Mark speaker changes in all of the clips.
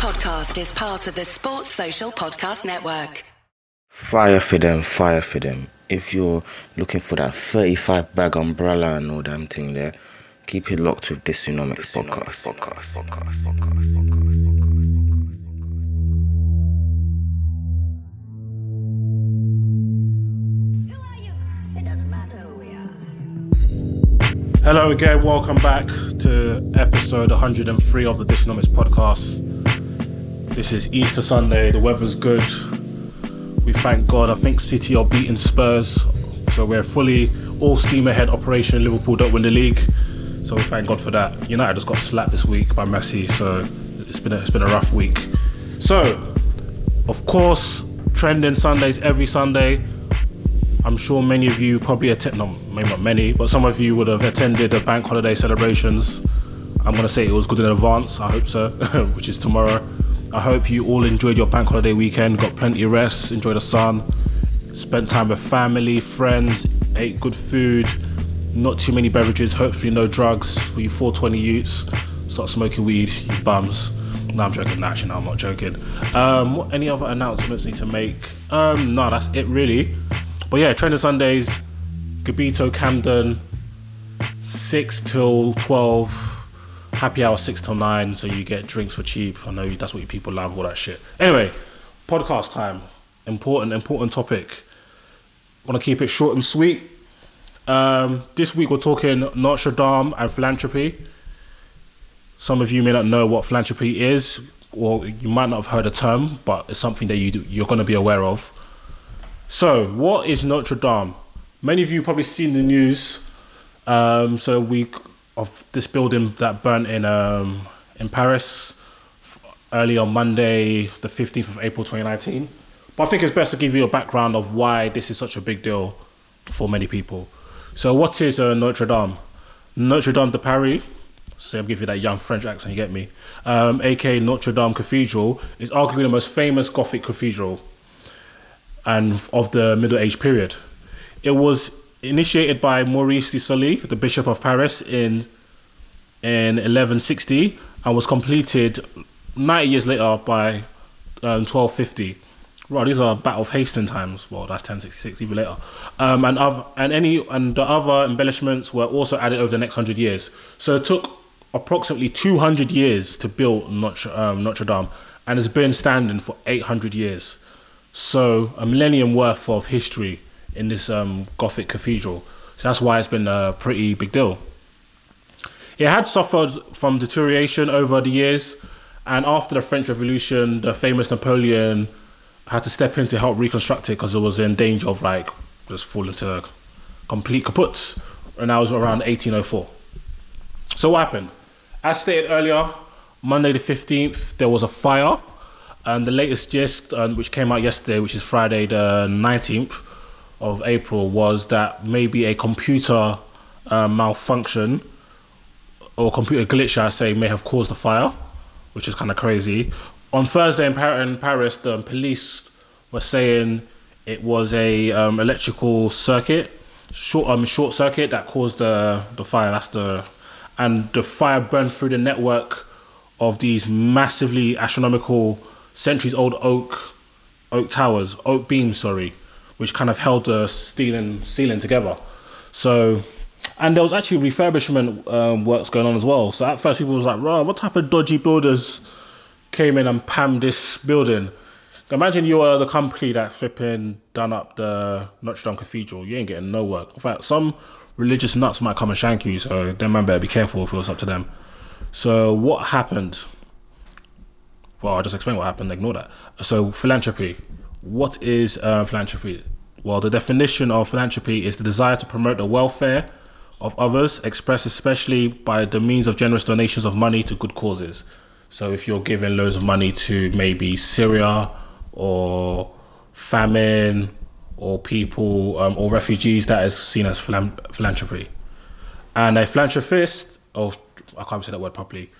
Speaker 1: podcast is part of the Sports Social Podcast Network.
Speaker 2: Fire for them, fire for them. If you're looking for that 35 bag umbrella and all damn thing there, keep it locked with this Dysonomics podcast. Podcast, podcast, podcast, podcast.
Speaker 3: Hello again, welcome back to episode 103 of the Dysonomics podcast. This is Easter Sunday, the weather's good. We thank God. I think City are beating Spurs, so we're fully all steam ahead operation. Liverpool don't win the league, so we thank God for that. United just got slapped this week by Messi, so it's been a, it's been a rough week. So, of course, trending Sundays every Sunday. I'm sure many of you probably attend, no, maybe not many, but some of you would have attended the bank holiday celebrations. I'm to say it was good in advance. I hope so, which is tomorrow. I hope you all enjoyed your bank holiday weekend, got plenty of rest, enjoyed the sun, spent time with family, friends, ate good food, not too many beverages, hopefully no drugs for you 420 youths. Start smoking weed, you bums. No, I'm joking. Actually, no, I'm not joking. Um, what, any other announcements need to make? Um, no, that's it really. But yeah, Trending Sundays, Gabeto, Camden, 6 till 12, happy hour 6 till 9, so you get drinks for cheap. I know that's what you people love, all that shit. Anyway, podcast time. Important, important topic. Want to keep it short and sweet. Um, this week we're talking Notre Dame and philanthropy. Some of you may not know what philanthropy is, or you might not have heard the term, but it's something that you do, you're going to be aware of. So, what is Notre Dame? Many of you probably seen the news. Um, so, week of this building that burnt in um, in Paris early on Monday, the 15th of April 2019. But I think it's best to give you a background of why this is such a big deal for many people. So, what is uh, Notre Dame? Notre Dame de Paris, so I'm giving you that young French accent, you get me, um, aka Notre Dame Cathedral, is arguably the most famous Gothic cathedral and of the Middle Age period. It was initiated by Maurice de Sully, the Bishop of Paris, in in 1160, and was completed 90 years later by um, 1250. Right, these are Battle of Hastings times. Well, that's 1066, even later. Um, and other, and any and the other embellishments were also added over the next hundred years. So it took approximately 200 years to build Notre, um, Notre Dame, and it's been standing for 800 years. So a millennium worth of history in this um, Gothic cathedral. So that's why it's been a pretty big deal. It had suffered from deterioration over the years, and after the French Revolution, the famous Napoleon had to step in to help reconstruct it because it was in danger of like just falling to complete kaput. And that was around 1804. So what happened? As stated earlier, Monday the 15th, there was a fire and the latest gist, um, which came out yesterday, which is Friday the 19th of April, was that maybe a computer uh, malfunction or computer glitch, I say, may have caused the fire, which is kind of crazy. On Thursday in, Par- in Paris, the police were saying it was a um, electrical circuit, short um, short circuit that caused the the fire. That's the and the fire burned through the network of these massively astronomical centuries old oak oak towers, oak beams, sorry, which kind of held the ceiling ceiling together. So, and there was actually refurbishment um, works going on as well. So at first people was like, "Right, what type of dodgy builders came in and pammed this building?" Imagine you are the company that flipping done up the Notre Dame Cathedral. You ain't getting no work. In fact, some religious nuts might come and shank you. So then man better be careful if it was up to them. So what happened? well, I'll just explain what happened, ignore that. So, philanthropy. What is uh, philanthropy? Well, the definition of philanthropy is the desire to promote the welfare of others, expressed especially by the means of generous donations of money to good causes. So, if you're giving loads of money to maybe Syria or famine or people um, or refugees, that is seen as philan- philanthropy. And a philanthropist, oh, I can't say that word properly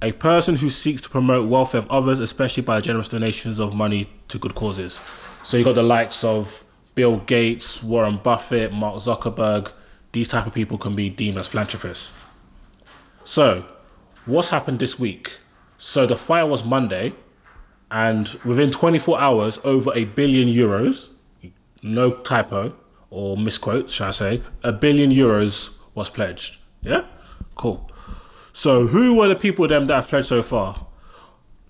Speaker 3: a person who seeks to promote welfare of others, especially by generous donations of money to good causes. So you got the likes of Bill Gates, Warren Buffett, Mark Zuckerberg. These type of people can be deemed as philanthropists. So, what's happened this week? So the fire was Monday, and within 24 hours, over a billion euros, no typo or misquote, shall I say, a billion euros was pledged. Yeah? Cool. So who were the people them that have pledged so far?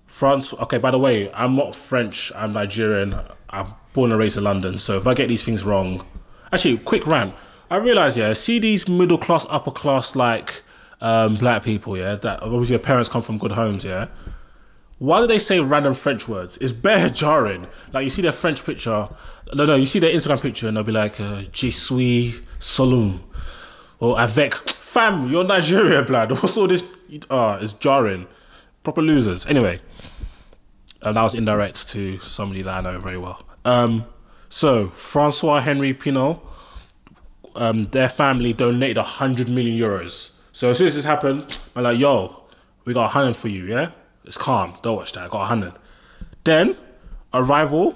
Speaker 3: France. Okay, by the way, I'm not French. I'm Nigerian. I'm born and raised in London. So if I get these things wrong, actually, quick rant. I realize, yeah, see these middle class, upper class, like um, black people, yeah, that obviously your parents come from good homes, yeah. Why do they say random French words? It's bare jarring. Like you see their French picture, no, no, you see their Instagram picture, and they'll be like, uh, "Je suis Solum," or "Avec." Fam, you're Nigeria, blood. What's all this? Ah, it's jarring. Proper losers. Anyway, and that was indirect to somebody that I know very well. Um, so Francois Henri Pinault, um, their family donated hundred million euros. So as soon as this happened, I'm like, "Yo, we got a hundred for you, yeah." It's calm. Don't watch that. I got a 100. Then, a rival,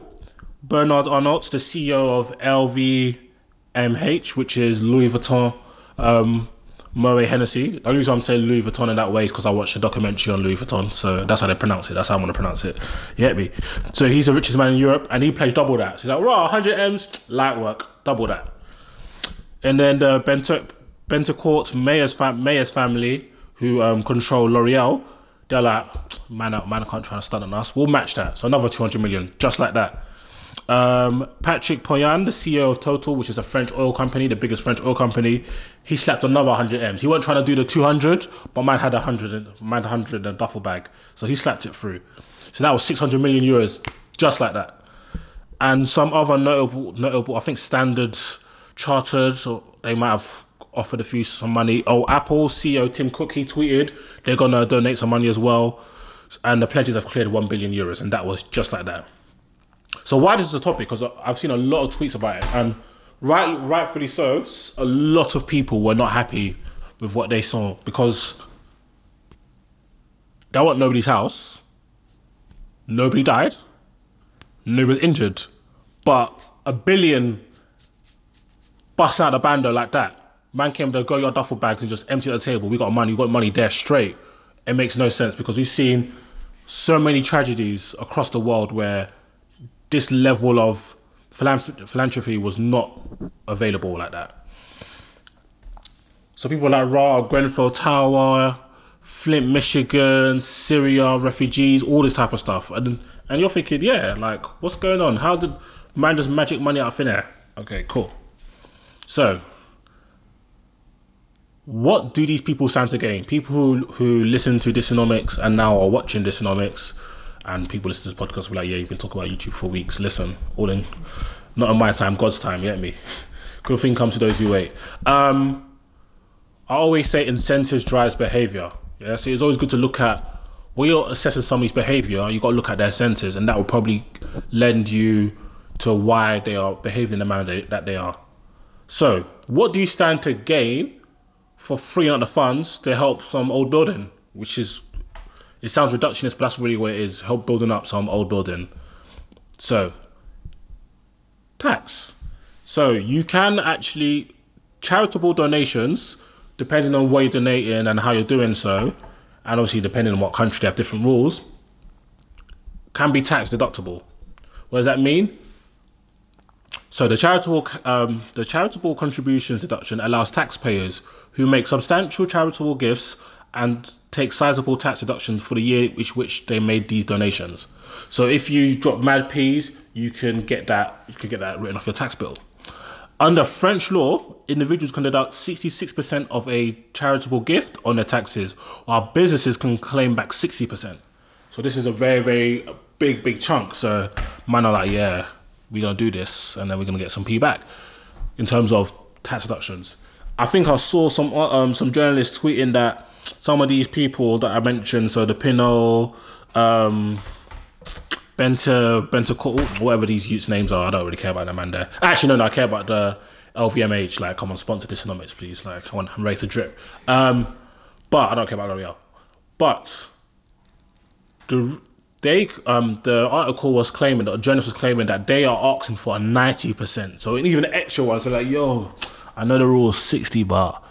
Speaker 3: Bernard Arnault, the CEO of LVMH, which is Louis Vuitton, um, Moet Hennessy. The only reason I'm saying Louis Vuitton in that way is because I watched a documentary on Louis Vuitton, so that's how they pronounce it. That's how I'm gonna pronounce it. You get me? So he's the richest man in Europe, and he plays double that. So he's like, raw, 100 M's, light work, double that. And then the Benta- Bettencourt Meyers, fam- Meyers family, who um, control L'Oreal, they're like, man, man I can't try to stun on us. We'll match that. So another 200 million, just like that. Um, Patrick Pouyanné, the CEO of Total, which is a French oil company, the biggest French oil company, he slapped another 100 M's. He wasn't trying to do the 200, but man had a 100, man 100 and duffel bag. So he slapped it through. So that was 600 million euros, just like that. And some other notable, notable I think Standard Chartered, so they might have offered a few some money. Oh, Apple CEO Tim Cook he tweeted they're gonna donate some money as well, and the pledges have cleared one billion euros, and that was just like that. So why this is a topic? Because I've seen a lot of tweets about it, and right, rightfully so. A lot of people were not happy with what they saw because that wasn't nobody's house. Nobody died. Nobody was injured, but a billion bust out a bando like that man came to go your duffel bags and just empty the table. We got money, we got money there straight. It makes no sense because we've seen so many tragedies across the world where this level of philanthropy was not available like that. So people like Ra, Grenfell Tower, Flint, Michigan, Syria, refugees, all this type of stuff. And and you're thinking, yeah, like, what's going on? How did man just magic money out of thin air? Okay, cool. So what do these people stand to gain? People who who listen to Dysonomics and now are watching Dysonomics, and people listen to this podcast will be like, yeah, you've been talking about YouTube for weeks. Listen, all in, not in my time, God's time. You get me? Good thing comes to those who wait. Um, I always say incentives drives behavior. Yeah, so it's always good to look at when you're assessing somebody's behavior. You got to look at their incentives, and that will probably lend you to why they are behaving in the manner that they are. So, what do you stand to gain? for freeing up the funds to help some old building, which is it sounds reductionist, but that's really what it is. Help building up some old building. So tax. So you can actually charitable donations, depending on where you're donating and how you're doing so, and obviously depending on what country they have different rules, can be tax deductible. What does that mean? So the charitable um, the charitable contributions deduction allows taxpayers who make substantial charitable gifts and take sizable tax deductions for the year which which they made these donations. So if you drop mad peas, you can get that you can get that written off your tax bill. Under French law, individuals can deduct 66% of a charitable gift on their taxes, while businesses can claim back 60%. So this is a very, very big, big chunk. So man are like, yeah, we're gonna do this, and then we're gonna get some P back in terms of tax deductions. I think I saw some uh, um, some journalists tweeting that some of these people that I mentioned, so the Pinault, um, Benta, Benta, whatever these youths' names are, I don't really care about them, man. There, actually, no, no, I care about the LVMH. Like, come on, sponsor this Dysonomics, please. Like, I want, I'm ready to drip. Um, but I don't care about L'Oreal. But the they um the article was claiming that the journalist was claiming that they are asking for a ninety percent. So even the extra ones are like, yo, I know the rule is sixty, but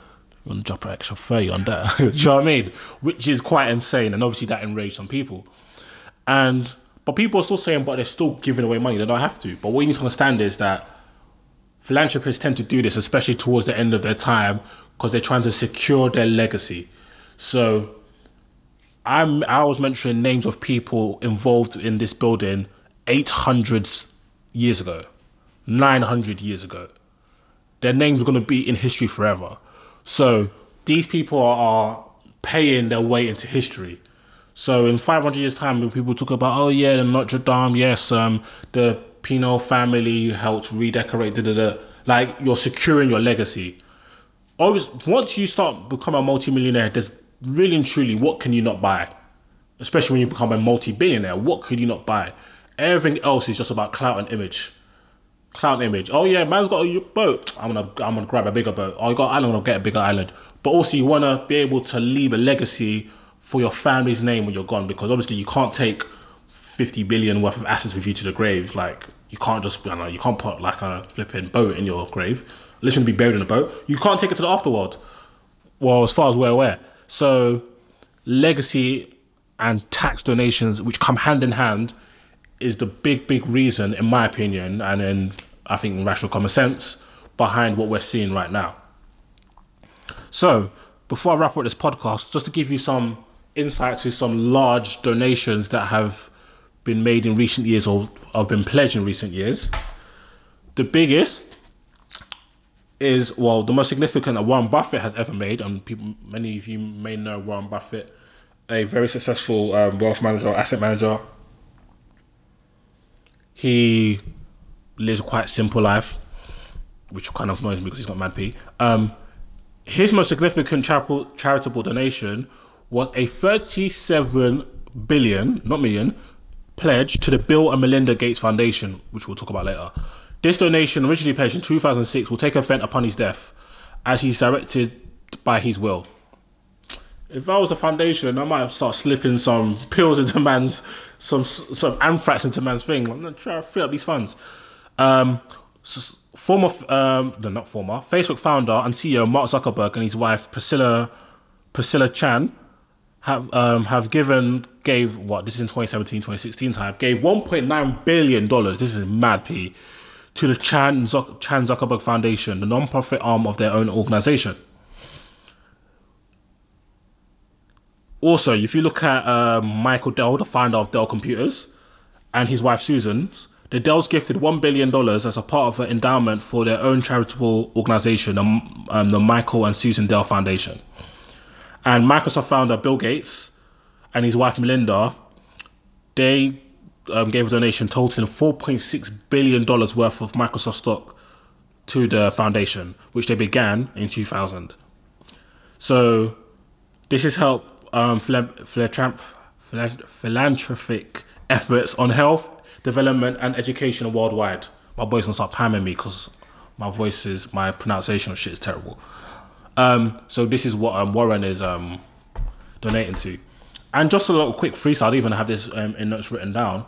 Speaker 3: You want to drop an extra 30 on that. Do you know what I mean? Which is quite insane. And obviously that enraged some people. And but people are still saying, but they're still giving away money. They don't have to. But what you need to understand is that philanthropists tend to do this, especially towards the end of their time, because they're trying to secure their legacy. So I'm I was mentioning names of people involved in this building 800 years ago, 900 years ago. Their names are going to be in history forever. So these people are paying their way into history. So in 500 years' time, when people talk about, oh yeah, the Notre Dame, yes, um, the Pinault family helped redecorate, da, da, da. like you're securing your legacy. Always, once you start become a multimillionaire, there's really and truly, what can you not buy? Especially when you become a multi-billionaire, what could you not buy? Everything else is just about clout and image. Clout and image. Oh yeah, man's got a boat. I'm gonna, I'm gonna grab a bigger boat. Oh, you got island. I'm gonna get a bigger island. But also, you wanna be able to leave a legacy for your family's name when you're gone, because obviously you can't take 50 billion worth of assets with you to the grave. Like you can't just, know, you can't put like a flipping boat in your grave. Listen, be buried in a boat. You can't take it to the afterworld. Well, as far as we're aware. So, legacy and tax donations, which come hand in hand, is the big, big reason, in my opinion, and in I think rational common sense, behind what we're seeing right now. So, before I wrap up this podcast, just to give you some insight to some large donations that have been made in recent years or have been pledged in recent years. The biggest is well the most significant that Warren Buffett has ever made, and people, many of you may know Warren Buffett, a very successful um, wealth manager, asset manager. He lives a quite simple life, which kind of annoys me because he's got mad P. Um, his most significant charitable, charitable donation was a 37 billion, not million, pledge to the Bill and Melinda Gates Foundation, which we'll talk about later. This donation, originally pledged in 2006, will take effect upon his death, as he's directed by his will. If I was a foundation, I might start slipping some pills into man's, some some anthrax into man's thing. I'm not trying to free up these funds. Um, former, um, no, not former, Facebook founder and CEO Mark Zuckerberg and his wife Priscilla Priscilla Chan have um, have given gave what this is in 2017 2016 time gave 1.9 billion dollars. This is mad p to the Chan, Zuck- Chan Zuckerberg Foundation, the non-profit arm of their own organization. Also, if you look at um, Michael Dell, the founder of Dell Computers, and his wife Susan, the Dells gifted $1 billion as a part of an endowment for their own charitable organization, um, the Michael and Susan Dell Foundation. And Microsoft founder Bill Gates and his wife Melinda, they um, gave a donation totaling $4.6 billion worth of Microsoft stock to the foundation, which they began in 2000. So, this has helped um, philanthropic efforts on health, development, and education worldwide. My boys gonna start pamming me because my voice is, my pronunciation of shit is terrible. Um, so, this is what um, Warren is um, donating to. And just a little quick freestyle, I don't even have this um, in notes written down.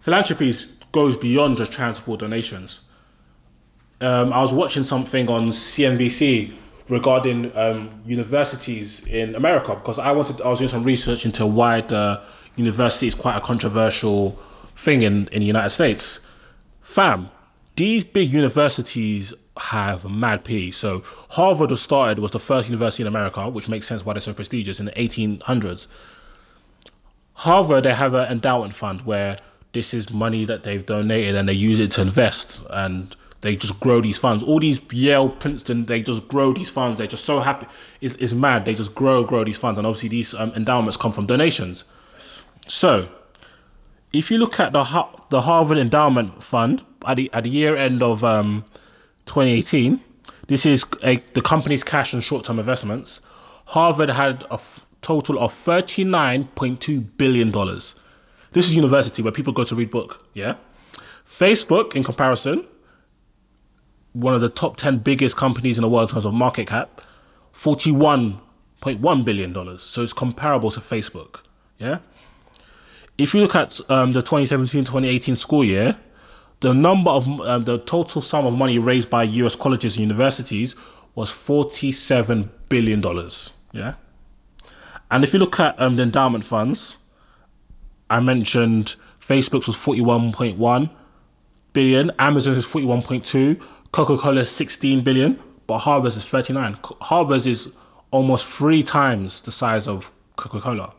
Speaker 3: Philanthropy goes beyond just charitable donations. Um, I was watching something on CNBC regarding um, universities in America because I wanted I was doing some research into why the university is quite a controversial thing in, in the United States. Fam, these big universities have mad P. So Harvard was started was the first university in America, which makes sense why they're so prestigious in the 1800s. Harvard, they have an endowment fund where this is money that they've donated and they use it to invest and they just grow these funds. All these Yale, Princeton, they just grow these funds. They're just so happy. It's, it's mad. They just grow, grow these funds. And obviously, these um, endowments come from donations. So, if you look at the the Harvard Endowment Fund at the, at the year end of um, 2018, this is a, the company's cash and short term investments. Harvard had a f- total of $39.2 billion. This is university where people go to read book, yeah? Facebook, in comparison, one of the top 10 biggest companies in the world in terms of market cap, $41.1 billion. So it's comparable to Facebook, yeah? If you look at um, the 2017-2018 school year, the number of um, the total sum of money raised by US colleges and universities was forty-seven billion dollars. Yeah, and if you look at um, the endowment funds, I mentioned Facebook's was forty-one point one billion, Amazon's is forty-one point two, Coca-Cola is sixteen billion, but Harvard's is thirty-nine. Harvard's is almost three times the size of Coca-Cola.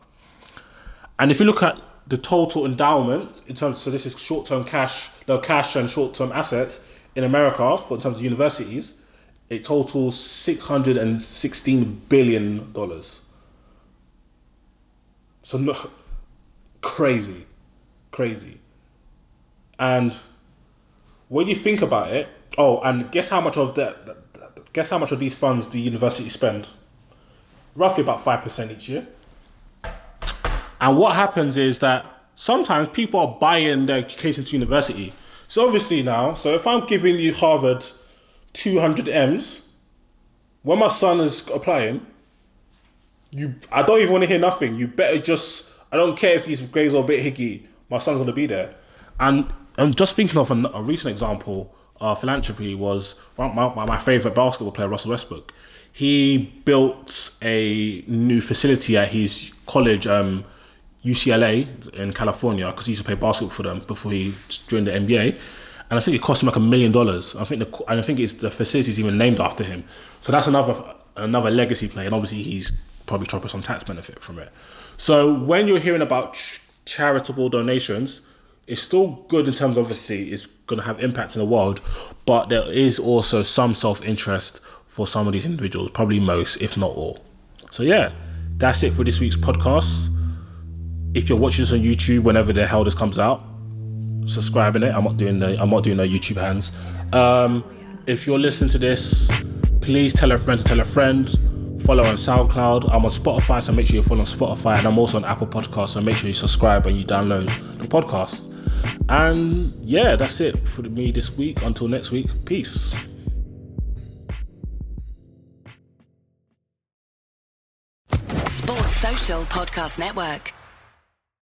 Speaker 3: And if you look at the total endowment in terms, so this is short-term cash, no cash and short-term assets in America for in terms of universities, it totals six hundred and sixteen billion dollars. So no, crazy, crazy, and when you think about it, oh, and guess how much of that? Guess how much of these funds the university spend? Roughly about five percent each year. And what happens is that sometimes people are buying their education to university. So obviously now, so if I'm giving you Harvard 200 M's, when my son is applying, you I don't even want to hear nothing. You better just I don't care if his grades are a bit hickey. My son's gonna be there. And I'm just thinking of a, a recent example philanthropy was my, my, my favorite basketball player, Russell Westbrook. He built a new facility at his college, um, UCLA in California, because he used to play basketball for them before he joined the NBA. And I think it cost him like a million dollars. I think the I think it's the facility's even named after him. So that's another another legacy play, and obviously he's probably trying some tax benefit from it. So when you're hearing about ch- charitable donations, it's still good in terms of obviously it's going to have impact in the world, but there is also some self interest for some of these individuals, probably most, if not all. So yeah, that's it for this week's podcast. If you're watching this on YouTube, whenever the hell this comes out, subscribing it. I'm not doing the I'm not doing no YouTube hands. Um, if you're listening to this, please tell a friend to tell a friend. Follow on SoundCloud. I'm on Spotify, so make sure you follow on Spotify, and I'm also on Apple Podcasts, so make sure you subscribe and you download the podcast. And yeah, that's it for me this week. Until next week, peace.
Speaker 1: Sports Social Podcast Network.